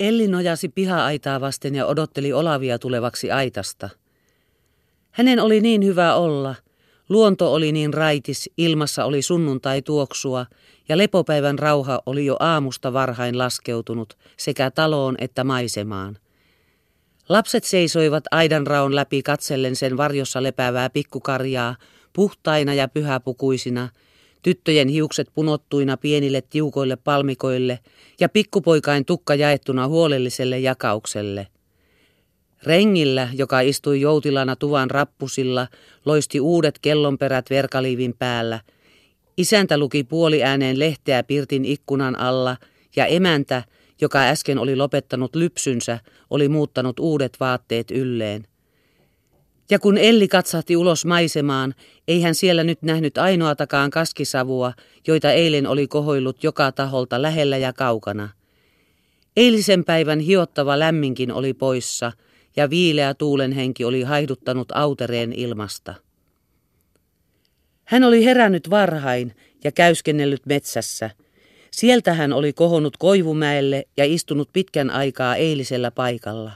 Elli nojasi piha-aitaa vasten ja odotteli Olavia tulevaksi aitasta. Hänen oli niin hyvä olla. Luonto oli niin raitis, ilmassa oli sunnuntai tuoksua ja lepopäivän rauha oli jo aamusta varhain laskeutunut sekä taloon että maisemaan. Lapset seisoivat aidan raon läpi katsellen sen varjossa lepäävää pikkukarjaa, puhtaina ja pyhäpukuisina, tyttöjen hiukset punottuina pienille tiukoille palmikoille ja pikkupoikain tukka jaettuna huolelliselle jakaukselle. Rengillä, joka istui joutilana tuvan rappusilla, loisti uudet kellonperät verkaliivin päällä. Isäntä luki puoliääneen lehteä pirtin ikkunan alla ja emäntä, joka äsken oli lopettanut lypsynsä, oli muuttanut uudet vaatteet ylleen. Ja kun Elli katsahti ulos maisemaan, ei hän siellä nyt nähnyt ainoatakaan kaskisavua, joita eilen oli kohoillut joka taholta lähellä ja kaukana. Eilisen päivän hiottava lämminkin oli poissa, ja viileä tuulenhenki oli haihduttanut autereen ilmasta. Hän oli herännyt varhain ja käyskennellyt metsässä. Sieltä hän oli kohonnut Koivumäelle ja istunut pitkän aikaa eilisellä paikalla.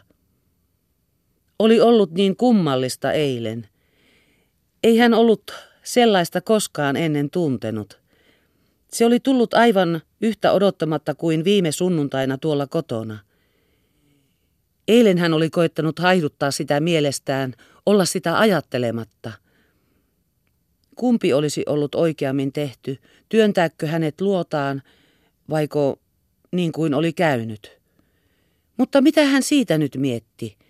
Oli ollut niin kummallista eilen. Ei hän ollut sellaista koskaan ennen tuntenut. Se oli tullut aivan yhtä odottamatta kuin viime sunnuntaina tuolla kotona. Eilen hän oli koettanut haiduttaa sitä mielestään, olla sitä ajattelematta. Kumpi olisi ollut oikeammin tehty, työntääkö hänet luotaan, vaiko niin kuin oli käynyt? Mutta mitä hän siitä nyt mietti?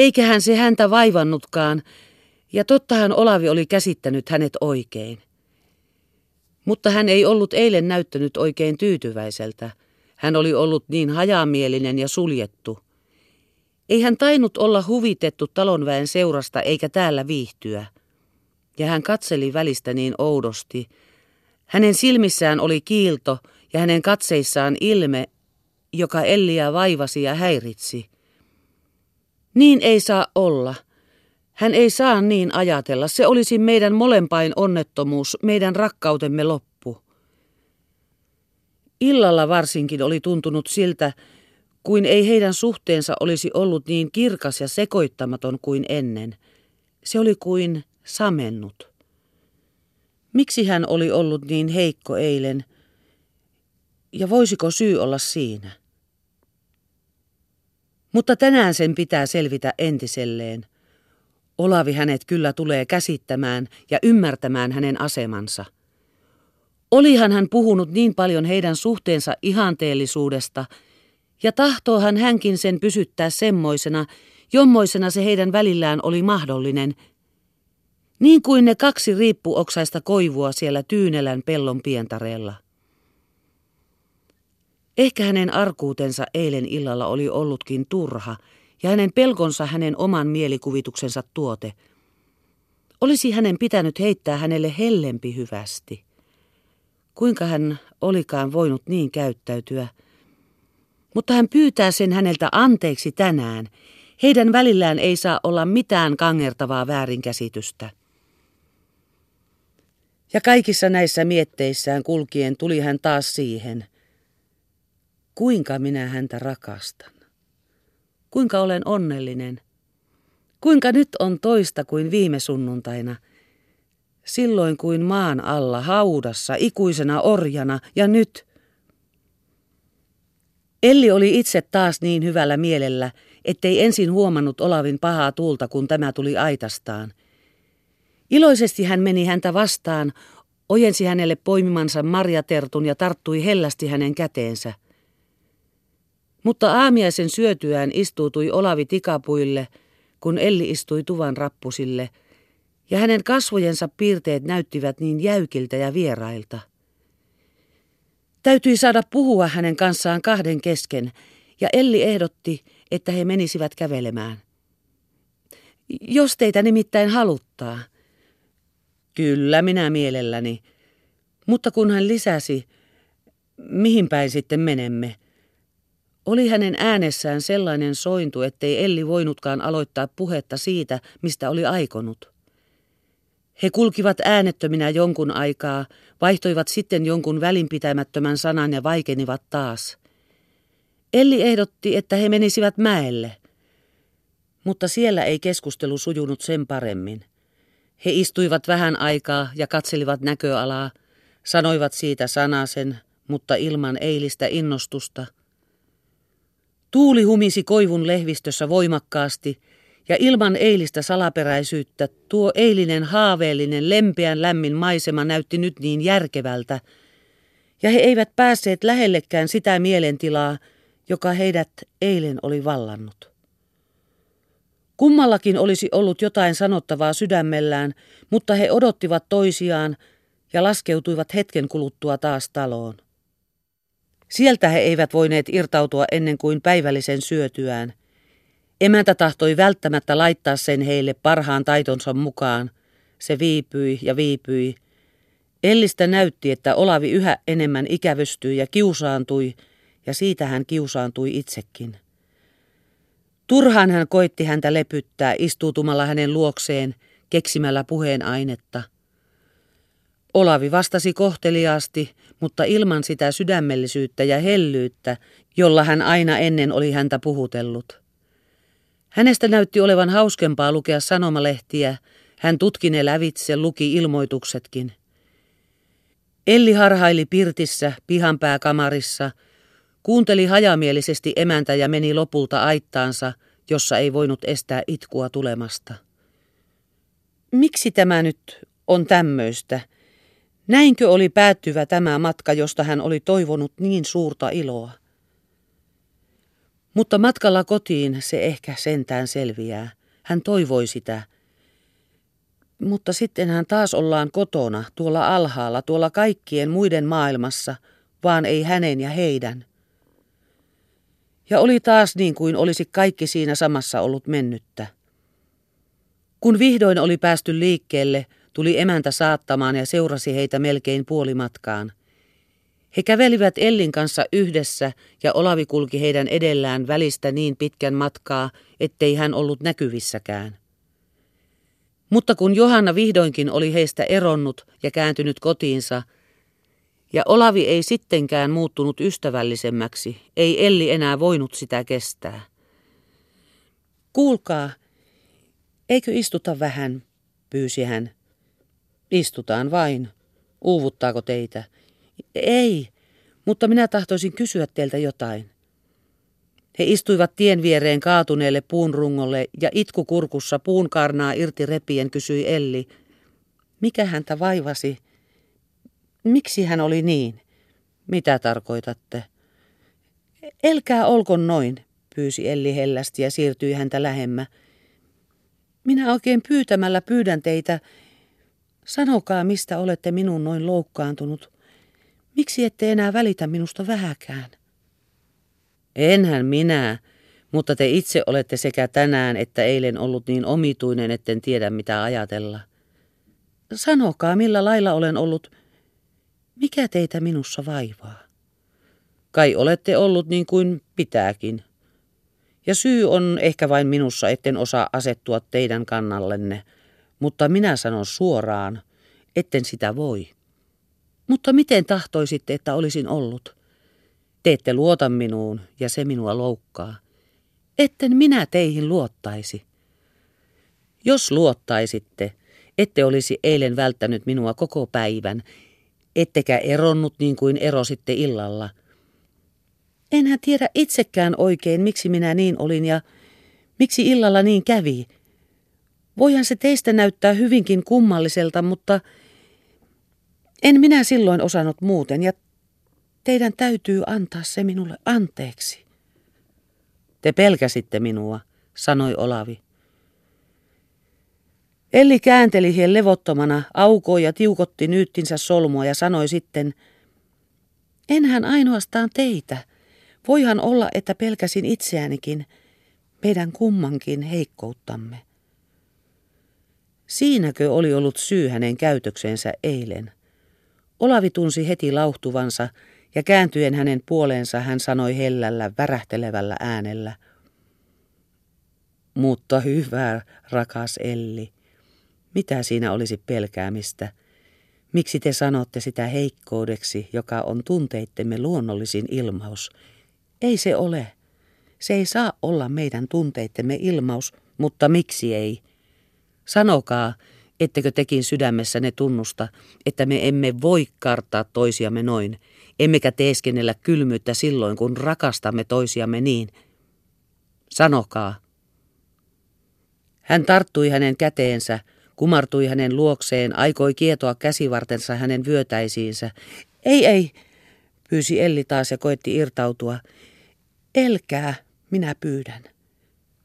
Eiköhän se häntä vaivannutkaan, ja tottahan Olavi oli käsittänyt hänet oikein. Mutta hän ei ollut eilen näyttänyt oikein tyytyväiseltä. Hän oli ollut niin hajamielinen ja suljettu. Ei hän tainnut olla huvitettu talonväen seurasta eikä täällä viihtyä. Ja hän katseli välistä niin oudosti. Hänen silmissään oli kiilto ja hänen katseissaan ilme, joka Elliä vaivasi ja häiritsi. Niin ei saa olla. Hän ei saa niin ajatella. Se olisi meidän molempain onnettomuus, meidän rakkautemme loppu. Illalla varsinkin oli tuntunut siltä, kuin ei heidän suhteensa olisi ollut niin kirkas ja sekoittamaton kuin ennen. Se oli kuin samennut. Miksi hän oli ollut niin heikko eilen? Ja voisiko syy olla siinä? Mutta tänään sen pitää selvitä entiselleen. Olavi hänet kyllä tulee käsittämään ja ymmärtämään hänen asemansa. Olihan hän puhunut niin paljon heidän suhteensa ihanteellisuudesta, ja tahtoohan hänkin sen pysyttää semmoisena, jommoisena se heidän välillään oli mahdollinen, niin kuin ne kaksi riippuoksaista koivua siellä Tyynelän pellon pientareella. Ehkä hänen arkuutensa eilen illalla oli ollutkin turha, ja hänen pelkonsa hänen oman mielikuvituksensa tuote. Olisi hänen pitänyt heittää hänelle hellempi hyvästi. Kuinka hän olikaan voinut niin käyttäytyä? Mutta hän pyytää sen häneltä anteeksi tänään. Heidän välillään ei saa olla mitään kangertavaa väärinkäsitystä. Ja kaikissa näissä mietteissään kulkien tuli hän taas siihen. Kuinka minä häntä rakastan? Kuinka olen onnellinen? Kuinka nyt on toista kuin viime sunnuntaina? Silloin kuin maan alla, haudassa, ikuisena orjana ja nyt. Elli oli itse taas niin hyvällä mielellä, ettei ensin huomannut Olavin pahaa tuulta, kun tämä tuli aitastaan. Iloisesti hän meni häntä vastaan, ojensi hänelle poimimansa marjatertun ja tarttui hellästi hänen käteensä. Mutta aamiaisen syötyään istuutui Olavi tikapuille, kun Elli istui tuvan rappusille, ja hänen kasvojensa piirteet näyttivät niin jäykiltä ja vierailta. Täytyi saada puhua hänen kanssaan kahden kesken, ja Elli ehdotti, että he menisivät kävelemään. Jos teitä nimittäin haluttaa. Kyllä, minä mielelläni. Mutta kun hän lisäsi, mihin päin sitten menemme, oli hänen äänessään sellainen sointu, ettei Elli voinutkaan aloittaa puhetta siitä, mistä oli aikonut. He kulkivat äänettöminä jonkun aikaa, vaihtoivat sitten jonkun välinpitämättömän sanan ja vaikenivat taas. Elli ehdotti, että he menisivät mäelle, mutta siellä ei keskustelu sujunut sen paremmin. He istuivat vähän aikaa ja katselivat näköalaa, sanoivat siitä sanasen, mutta ilman eilistä innostusta. Tuuli humisi koivun lehvistössä voimakkaasti, ja ilman eilistä salaperäisyyttä tuo eilinen haaveellinen lempeän lämmin maisema näytti nyt niin järkevältä, ja he eivät päässeet lähellekään sitä mielentilaa, joka heidät eilen oli vallannut. Kummallakin olisi ollut jotain sanottavaa sydämellään, mutta he odottivat toisiaan ja laskeutuivat hetken kuluttua taas taloon. Sieltä he eivät voineet irtautua ennen kuin päivällisen syötyään. Emäntä tahtoi välttämättä laittaa sen heille parhaan taitonsa mukaan. Se viipyi ja viipyi. Ellistä näytti, että Olavi yhä enemmän ikävystyi ja kiusaantui, ja siitä hän kiusaantui itsekin. Turhaan hän koitti häntä lepyttää istuutumalla hänen luokseen, keksimällä puheen ainetta. Olavi vastasi kohteliaasti, mutta ilman sitä sydämellisyyttä ja hellyyttä, jolla hän aina ennen oli häntä puhutellut. Hänestä näytti olevan hauskempaa lukea sanomalehtiä, hän tutki ne lävitse, luki ilmoituksetkin. Elli harhaili pirtissä, pihanpääkamarissa, kuunteli hajamielisesti emäntä ja meni lopulta aittaansa, jossa ei voinut estää itkua tulemasta. Miksi tämä nyt on tämmöistä? Näinkö oli päättyvä tämä matka, josta hän oli toivonut niin suurta iloa? Mutta matkalla kotiin se ehkä sentään selviää. Hän toivoi sitä. Mutta sitten hän taas ollaan kotona, tuolla alhaalla, tuolla kaikkien muiden maailmassa, vaan ei hänen ja heidän. Ja oli taas niin kuin olisi kaikki siinä samassa ollut mennyttä. Kun vihdoin oli päästy liikkeelle, tuli emäntä saattamaan ja seurasi heitä melkein puolimatkaan. He kävelivät Ellin kanssa yhdessä ja Olavi kulki heidän edellään välistä niin pitkän matkaa, ettei hän ollut näkyvissäkään. Mutta kun Johanna vihdoinkin oli heistä eronnut ja kääntynyt kotiinsa, ja Olavi ei sittenkään muuttunut ystävällisemmäksi, ei Elli enää voinut sitä kestää. Kuulkaa, eikö istuta vähän, pyysi hän. Istutaan vain. Uuvuttaako teitä? Ei, mutta minä tahtoisin kysyä teiltä jotain. He istuivat tien viereen kaatuneelle puunrungolle ja itku kurkussa puun karnaa irti repien kysyi Elli. Mikä häntä vaivasi? Miksi hän oli niin? Mitä tarkoitatte? Elkää olko noin, pyysi Elli hellästi ja siirtyi häntä lähemmä. Minä oikein pyytämällä pyydän teitä, sanokaa mistä olette minun noin loukkaantunut. Miksi ette enää välitä minusta vähäkään? Enhän minä, mutta te itse olette sekä tänään että eilen ollut niin omituinen, etten tiedä mitä ajatella. Sanokaa, millä lailla olen ollut. Mikä teitä minussa vaivaa? Kai olette ollut niin kuin pitääkin. Ja syy on ehkä vain minussa, etten osaa asettua teidän kannallenne, mutta minä sanon suoraan, etten sitä voi. Mutta miten tahtoisitte, että olisin ollut? Te ette luota minuun ja se minua loukkaa. Etten minä teihin luottaisi. Jos luottaisitte, ette olisi eilen välttänyt minua koko päivän, ettekä eronnut niin kuin erositte illalla. Enhän tiedä itsekään oikein, miksi minä niin olin ja miksi illalla niin kävi. Voihan se teistä näyttää hyvinkin kummalliselta, mutta en minä silloin osannut muuten ja teidän täytyy antaa se minulle anteeksi. Te pelkäsitte minua, sanoi Olavi. Elli käänteli hien levottomana, aukoi ja tiukotti nyyttinsä solmua ja sanoi sitten, enhän ainoastaan teitä. Voihan olla, että pelkäsin itseänikin, meidän kummankin heikkouttamme. Siinäkö oli ollut syy hänen käytöksensä eilen? Olavi tunsi heti lauhtuvansa ja kääntyen hänen puoleensa hän sanoi hellällä, värähtelevällä äänellä. Mutta hyvä, rakas Elli, mitä siinä olisi pelkäämistä? Miksi te sanotte sitä heikkoudeksi, joka on tunteittemme luonnollisin ilmaus? Ei se ole. Se ei saa olla meidän tunteittemme ilmaus, mutta miksi ei? Sanokaa, ettekö tekin sydämessänne tunnusta, että me emme voi kartaa toisiamme noin, emmekä teeskennellä kylmyyttä silloin, kun rakastamme toisiamme niin. Sanokaa. Hän tarttui hänen käteensä, kumartui hänen luokseen, aikoi kietoa käsivartensa hänen vyötäisiinsä. Ei, ei, pyysi Elli taas ja koetti irtautua. Elkää, minä pyydän.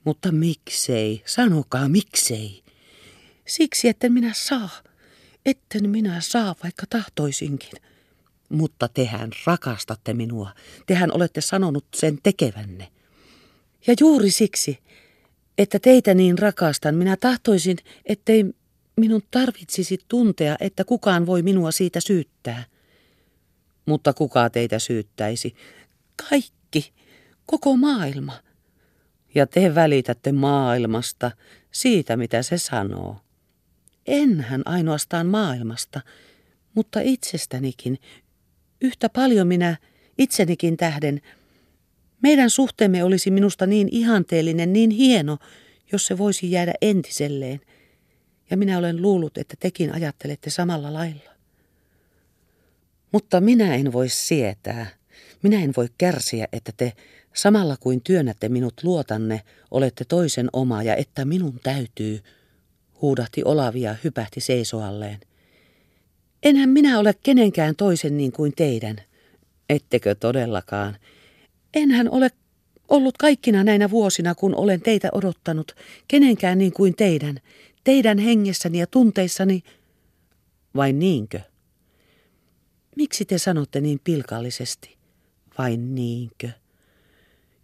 Mutta miksei, sanokaa miksei. Siksi, etten minä saa. Etten minä saa, vaikka tahtoisinkin. Mutta tehän rakastatte minua. Tehän olette sanonut sen tekevänne. Ja juuri siksi, että teitä niin rakastan, minä tahtoisin, ettei minun tarvitsisi tuntea, että kukaan voi minua siitä syyttää. Mutta kuka teitä syyttäisi? Kaikki, koko maailma. Ja te välitätte maailmasta siitä, mitä se sanoo. Enhän ainoastaan maailmasta, mutta itsestänikin. Yhtä paljon minä itsenikin tähden. Meidän suhteemme olisi minusta niin ihanteellinen, niin hieno, jos se voisi jäädä entiselleen. Ja minä olen luullut, että tekin ajattelette samalla lailla. Mutta minä en voi sietää, minä en voi kärsiä, että te samalla kuin työnnätte minut luotanne, olette toisen oma ja että minun täytyy – huudahti Olavia hypähti seisoalleen. Enhän minä ole kenenkään toisen niin kuin teidän. Ettekö todellakaan? Enhän ole ollut kaikkina näinä vuosina, kun olen teitä odottanut, kenenkään niin kuin teidän, teidän hengessäni ja tunteissani. Vai niinkö? Miksi te sanotte niin pilkallisesti? Vai niinkö?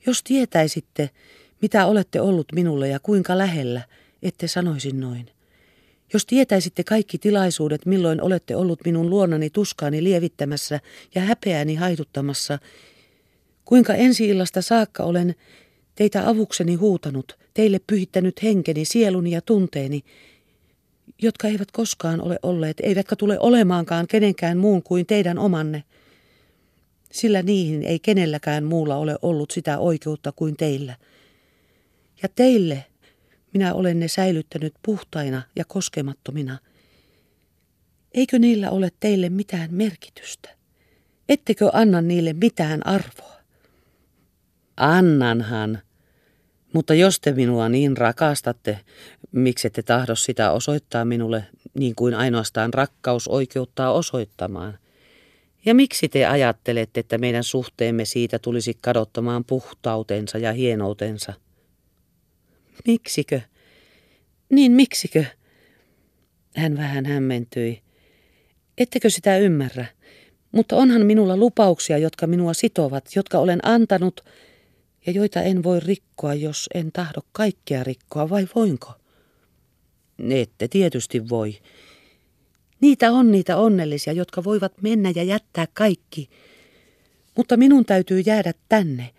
Jos tietäisitte, mitä olette ollut minulle ja kuinka lähellä, ette sanoisin noin. Jos tietäisitte kaikki tilaisuudet, milloin olette ollut minun luonani tuskaani lievittämässä ja häpeääni haiduttamassa, kuinka ensi illasta saakka olen teitä avukseni huutanut, teille pyhittänyt henkeni, sieluni ja tunteeni, jotka eivät koskaan ole olleet, eivätkä tule olemaankaan kenenkään muun kuin teidän omanne, sillä niihin ei kenelläkään muulla ole ollut sitä oikeutta kuin teillä. Ja teille, minä olen ne säilyttänyt puhtaina ja koskemattomina. Eikö niillä ole teille mitään merkitystä? Ettekö anna niille mitään arvoa? Annanhan. Mutta jos te minua niin rakastatte, miksi ette tahdo sitä osoittaa minulle niin kuin ainoastaan rakkaus oikeuttaa osoittamaan? Ja miksi te ajattelette, että meidän suhteemme siitä tulisi kadottamaan puhtautensa ja hienoutensa? Miksikö? Niin miksikö? Hän vähän hämmentyi. Ettekö sitä ymmärrä? Mutta onhan minulla lupauksia, jotka minua sitovat, jotka olen antanut ja joita en voi rikkoa, jos en tahdo kaikkea rikkoa, vai voinko? Ette tietysti voi. Niitä on niitä onnellisia, jotka voivat mennä ja jättää kaikki. Mutta minun täytyy jäädä tänne.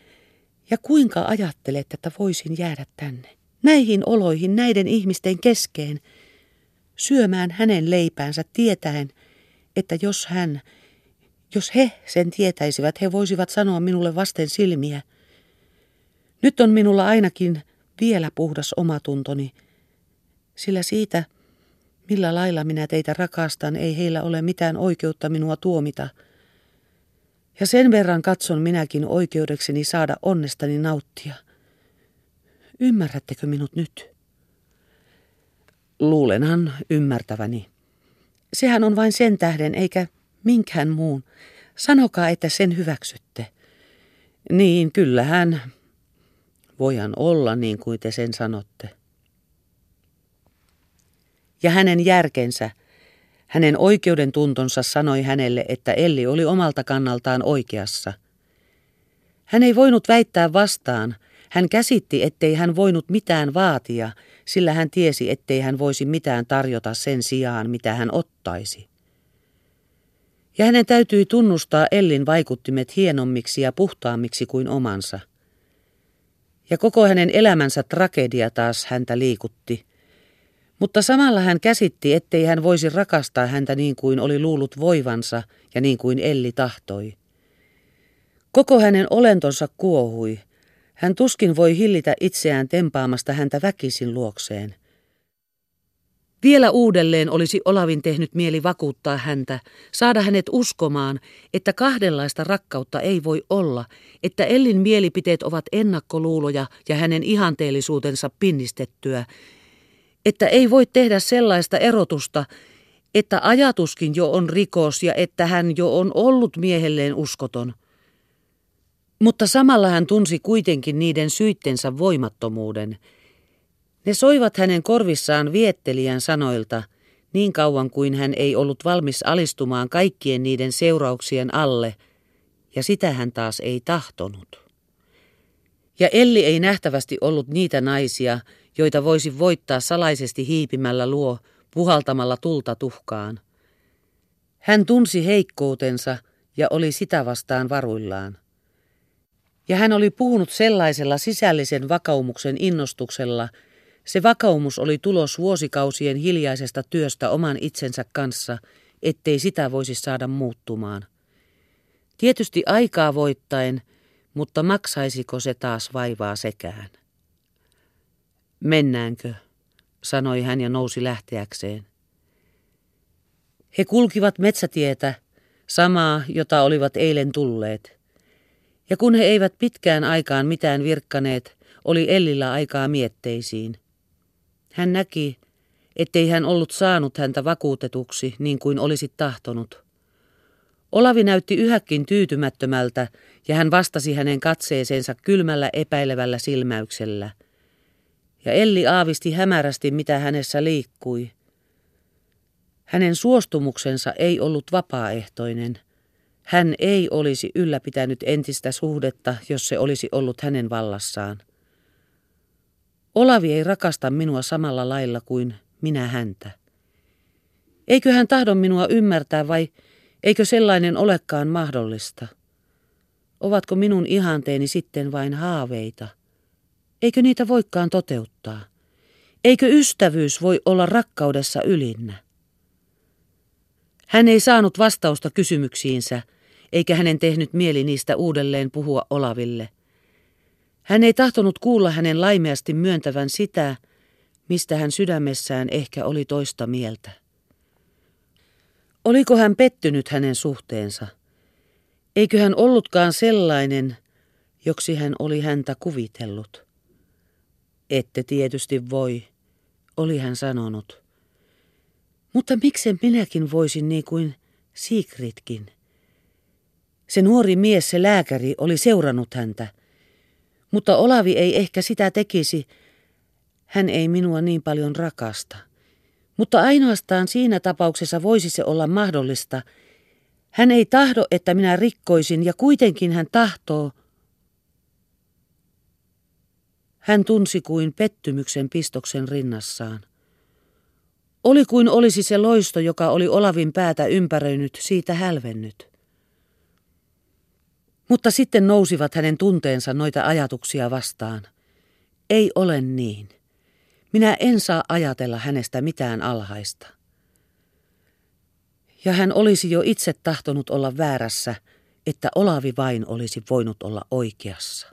Ja kuinka ajattelet, että voisin jäädä tänne? Näihin oloihin, näiden ihmisten keskeen, syömään hänen leipäänsä tietäen, että jos hän, jos he sen tietäisivät, he voisivat sanoa minulle vasten silmiä. Nyt on minulla ainakin vielä puhdas omatuntoni, sillä siitä, millä lailla minä teitä rakastan, ei heillä ole mitään oikeutta minua tuomita. Ja sen verran katson minäkin oikeudekseni saada onnestani nauttia. Ymmärrättekö minut nyt? Luulenhan ymmärtäväni. Sehän on vain sen tähden, eikä minkään muun. Sanokaa, että sen hyväksytte. Niin, kyllähän. Voihan olla niin kuin te sen sanotte. Ja hänen järkensä, hänen oikeuden tuntonsa sanoi hänelle, että Elli oli omalta kannaltaan oikeassa. Hän ei voinut väittää vastaan, hän käsitti, ettei hän voinut mitään vaatia, sillä hän tiesi, ettei hän voisi mitään tarjota sen sijaan, mitä hän ottaisi. Ja hänen täytyi tunnustaa Ellin vaikuttimet hienommiksi ja puhtaammiksi kuin omansa. Ja koko hänen elämänsä tragedia taas häntä liikutti. Mutta samalla hän käsitti, ettei hän voisi rakastaa häntä niin kuin oli luullut voivansa ja niin kuin Elli tahtoi. Koko hänen olentonsa kuohui. Hän tuskin voi hillitä itseään tempaamasta häntä väkisin luokseen. Vielä uudelleen olisi Olavin tehnyt mieli vakuuttaa häntä, saada hänet uskomaan, että kahdenlaista rakkautta ei voi olla, että Ellin mielipiteet ovat ennakkoluuloja ja hänen ihanteellisuutensa pinnistettyä, että ei voi tehdä sellaista erotusta, että ajatuskin jo on rikos ja että hän jo on ollut miehelleen uskoton. Mutta samalla hän tunsi kuitenkin niiden syittensä voimattomuuden – ne soivat hänen korvissaan viettelijän sanoilta, niin kauan kuin hän ei ollut valmis alistumaan kaikkien niiden seurauksien alle, ja sitä hän taas ei tahtonut. Ja Elli ei nähtävästi ollut niitä naisia, joita voisi voittaa salaisesti hiipimällä luo, puhaltamalla tulta tuhkaan. Hän tunsi heikkoutensa ja oli sitä vastaan varuillaan. Ja hän oli puhunut sellaisella sisällisen vakaumuksen innostuksella, se vakaumus oli tulos vuosikausien hiljaisesta työstä oman itsensä kanssa, ettei sitä voisi saada muuttumaan. Tietysti aikaa voittaen, mutta maksaisiko se taas vaivaa sekään? Mennäänkö, sanoi hän ja nousi lähteäkseen. He kulkivat metsätietä, samaa, jota olivat eilen tulleet. Ja kun he eivät pitkään aikaan mitään virkkaneet, oli Ellillä aikaa mietteisiin. Hän näki, ettei hän ollut saanut häntä vakuutetuksi niin kuin olisi tahtonut. Olavi näytti yhäkin tyytymättömältä ja hän vastasi hänen katseeseensa kylmällä epäilevällä silmäyksellä. Ja Elli aavisti hämärästi, mitä hänessä liikkui. Hänen suostumuksensa ei ollut vapaaehtoinen. Hän ei olisi ylläpitänyt entistä suhdetta, jos se olisi ollut hänen vallassaan. Olavi ei rakasta minua samalla lailla kuin minä häntä. Eikö hän tahdo minua ymmärtää vai eikö sellainen olekaan mahdollista? Ovatko minun ihanteeni sitten vain haaveita? Eikö niitä voikaan toteuttaa? Eikö ystävyys voi olla rakkaudessa ylinnä? Hän ei saanut vastausta kysymyksiinsä, eikä hänen tehnyt mieli niistä uudelleen puhua Olaville – hän ei tahtonut kuulla hänen laimeasti myöntävän sitä, mistä hän sydämessään ehkä oli toista mieltä. Oliko hän pettynyt hänen suhteensa? Eikö hän ollutkaan sellainen, joksi hän oli häntä kuvitellut? Ette tietysti voi, oli hän sanonut. Mutta miksen minäkin voisin niin kuin Sigridkin? Se nuori mies, se lääkäri, oli seurannut häntä – mutta Olavi ei ehkä sitä tekisi. Hän ei minua niin paljon rakasta. Mutta ainoastaan siinä tapauksessa voisi se olla mahdollista. Hän ei tahdo, että minä rikkoisin, ja kuitenkin hän tahtoo. Hän tunsi kuin pettymyksen pistoksen rinnassaan. Oli kuin olisi se loisto, joka oli Olavin päätä ympäröinyt, siitä hälvennyt. Mutta sitten nousivat hänen tunteensa noita ajatuksia vastaan. Ei ole niin. Minä en saa ajatella hänestä mitään alhaista. Ja hän olisi jo itse tahtonut olla väärässä, että Olavi vain olisi voinut olla oikeassa.